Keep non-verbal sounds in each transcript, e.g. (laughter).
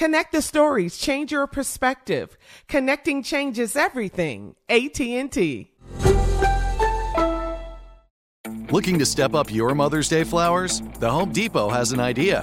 Connect the stories, change your perspective. Connecting changes everything. AT&T. Looking to step up your Mother's Day flowers? The Home Depot has an idea.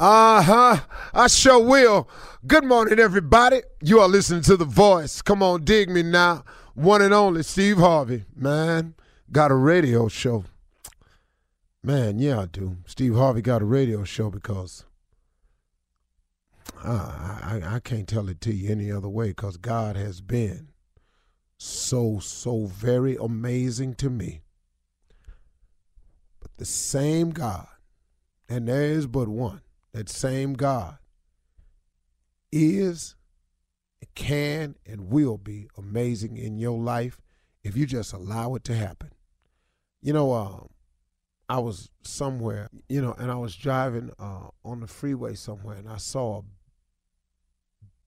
Uh huh. I sure will. Good morning, everybody. You are listening to The Voice. Come on, dig me now. One and only Steve Harvey. Man, got a radio show. Man, yeah, I do. Steve Harvey got a radio show because I, I, I can't tell it to you any other way because God has been so, so very amazing to me. But the same God, and there is but one, that same God is, can, and will be amazing in your life if you just allow it to happen. You know, um, I was somewhere, you know, and I was driving uh, on the freeway somewhere, and I saw a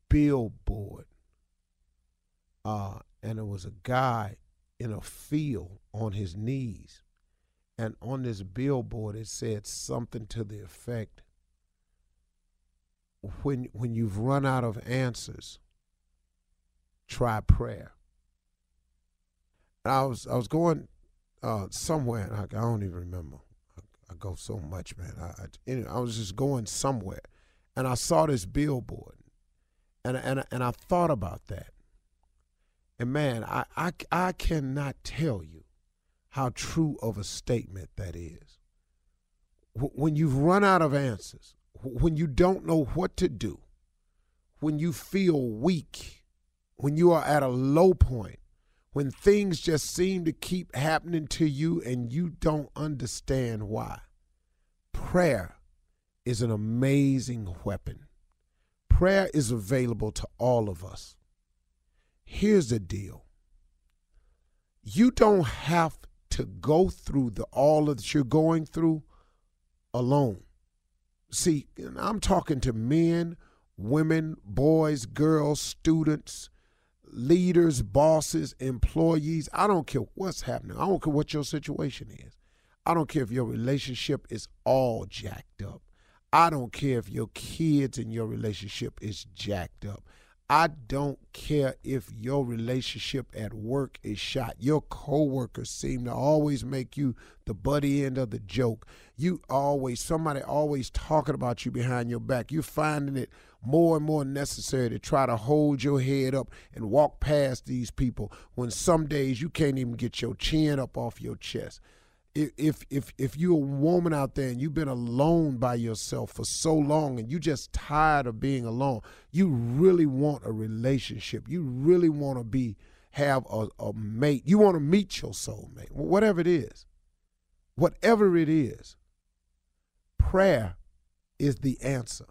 billboard, uh, and it was a guy in a field on his knees, and on this billboard it said something to the effect when when you've run out of answers, try prayer. And I was I was going uh, somewhere, I, I, don't even remember. I, I, go so much, man. I I, anyway, I was just going somewhere, and I saw this billboard, and and and I thought about that. And man, I I, I cannot tell you how true of a statement that is. When you've run out of answers, when you don't know what to do, when you feel weak, when you are at a low point, when things just seem to keep happening to you and you don't understand why. Prayer is an amazing weapon. Prayer is available to all of us. Here's the deal you don't have to go through the all that you're going through alone. See, I'm talking to men, women, boys, girls, students, leaders, bosses, employees. I don't care what's happening. I don't care what your situation is. I don't care if your relationship is all jacked up. I don't care if your kids and your relationship is jacked up. I don't care if your relationship at work is shot. Your coworkers seem to always make you the buddy end of the joke. You always somebody always talking about you behind your back. You're finding it more and more necessary to try to hold your head up and walk past these people when some days you can't even get your chin up off your chest if if if you're a woman out there and you've been alone by yourself for so long and you just tired of being alone, you really want a relationship. You really want to be have a, a mate. You want to meet your soulmate, whatever it is. Whatever it is, prayer is the answer.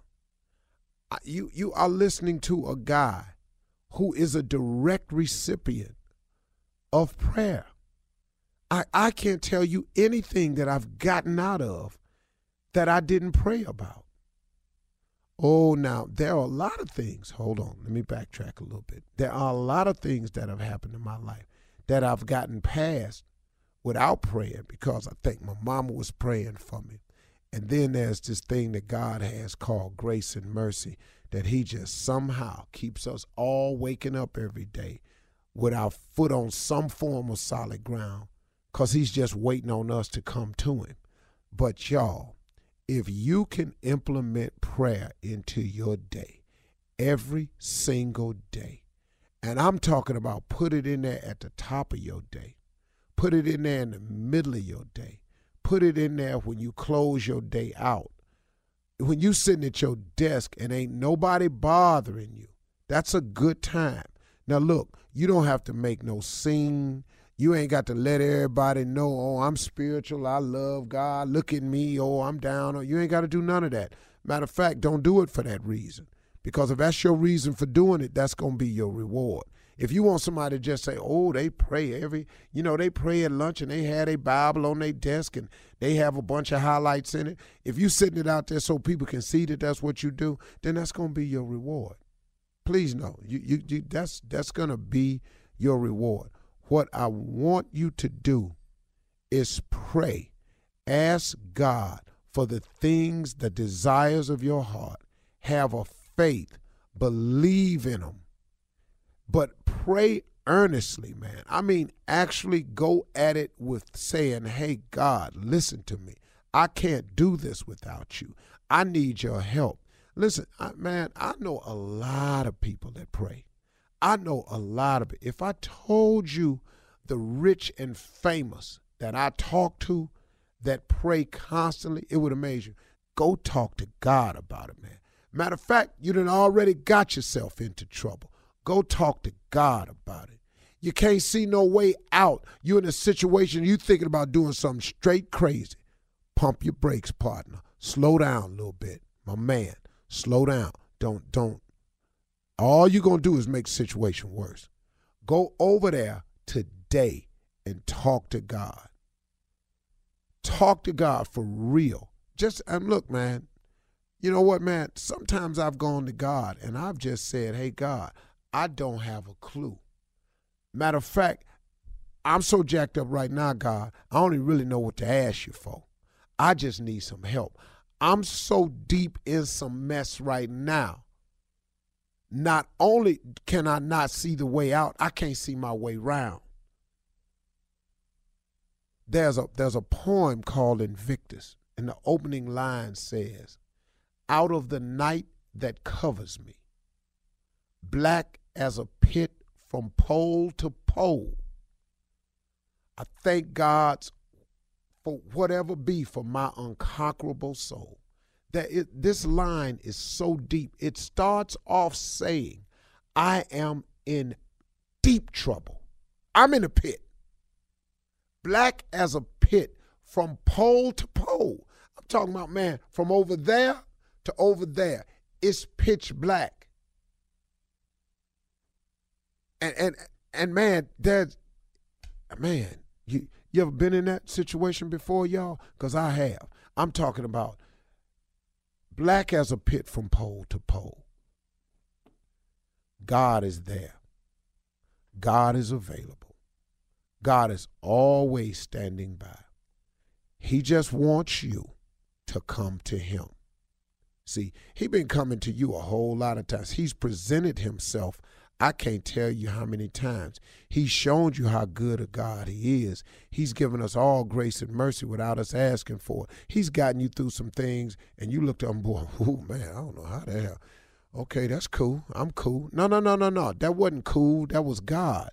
You you are listening to a guy who is a direct recipient of prayer. I, I can't tell you anything that I've gotten out of that I didn't pray about. Oh, now, there are a lot of things. Hold on, let me backtrack a little bit. There are a lot of things that have happened in my life that I've gotten past without praying because I think my mama was praying for me. And then there's this thing that God has called grace and mercy that He just somehow keeps us all waking up every day with our foot on some form of solid ground because he's just waiting on us to come to him. But y'all, if you can implement prayer into your day, every single day, and I'm talking about put it in there at the top of your day, put it in there in the middle of your day, put it in there when you close your day out. When you sitting at your desk and ain't nobody bothering you, that's a good time. Now look, you don't have to make no scene. You ain't got to let everybody know, oh, I'm spiritual, I love God, look at me, oh, I'm down. You ain't got to do none of that. Matter of fact, don't do it for that reason. Because if that's your reason for doing it, that's going to be your reward. If you want somebody to just say, oh, they pray every, you know, they pray at lunch and they had a Bible on their desk and they have a bunch of highlights in it. If you sitting it out there so people can see that that's what you do, then that's going to be your reward. Please know, you, you, you that's that's going to be your reward. What I want you to do is pray. Ask God for the things, the desires of your heart. Have a faith. Believe in them. But pray earnestly, man. I mean, actually go at it with saying, hey, God, listen to me. I can't do this without you. I need your help. Listen, I, man, I know a lot of people that pray. I know a lot of it. If I told you the rich and famous that I talk to that pray constantly, it would amaze you. Go talk to God about it, man. Matter of fact, you done already got yourself into trouble. Go talk to God about it. You can't see no way out. You're in a situation you thinking about doing something straight crazy. Pump your brakes, partner. Slow down a little bit, my man. Slow down. Don't don't all you're going to do is make the situation worse. Go over there today and talk to God. Talk to God for real. Just, and look, man, you know what, man? Sometimes I've gone to God and I've just said, hey, God, I don't have a clue. Matter of fact, I'm so jacked up right now, God, I don't even really know what to ask you for. I just need some help. I'm so deep in some mess right now not only can I not see the way out, I can't see my way round. There's a there's a poem called Invictus, and the opening line says, Out of the night that covers me, black as a pit from pole to pole. I thank God for whatever be for my unconquerable soul that it, this line is so deep. It starts off saying, I am in deep trouble. I'm in a pit. Black as a pit from pole to pole. I'm talking about, man, from over there to over there. It's pitch black. And and and man, there's man, you you ever been in that situation before, y'all? Because I have. I'm talking about black as a pit from pole to pole. God is there. God is available. God is always standing by. He just wants you to come to Him. See, he been coming to you a whole lot of times. He's presented himself. I can't tell you how many times. He's shown you how good a God he is. He's given us all grace and mercy without us asking for it. He's gotten you through some things, and you looked up and boy, (laughs) oh man, I don't know how the hell. Okay, that's cool. I'm cool. No, no, no, no, no. That wasn't cool. That was God.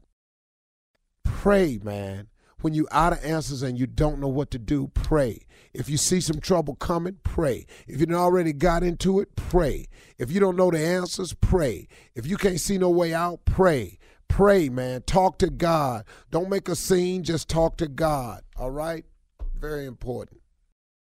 Pray, man. When you out of answers and you don't know what to do, pray. If you see some trouble coming, pray. If you've already got into it, pray. If you don't know the answers, pray. If you can't see no way out, pray. Pray, man. Talk to God. Don't make a scene, just talk to God. All right? Very important.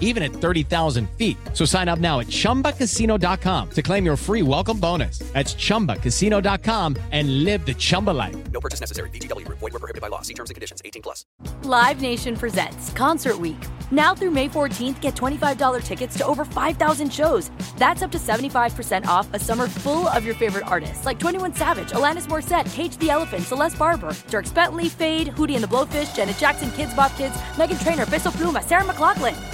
even at 30,000 feet. So sign up now at chumbacasino.com to claim your free welcome bonus. That's chumbacasino.com and live the Chumba life. No purchase necessary. VGW, void, were prohibited by law. See terms and conditions 18 plus. Live Nation presents Concert Week. Now through May 14th, get $25 tickets to over 5,000 shows. That's up to 75% off a summer full of your favorite artists like 21 Savage, Alanis Morissette, Cage the Elephant, Celeste Barber, Dierks Bentley, Feid, Hootie and the Blowfish, Janet Jackson, Kidz Bop Kids, Meghan Trainor, Peso Pluma, Sarah McLachlan.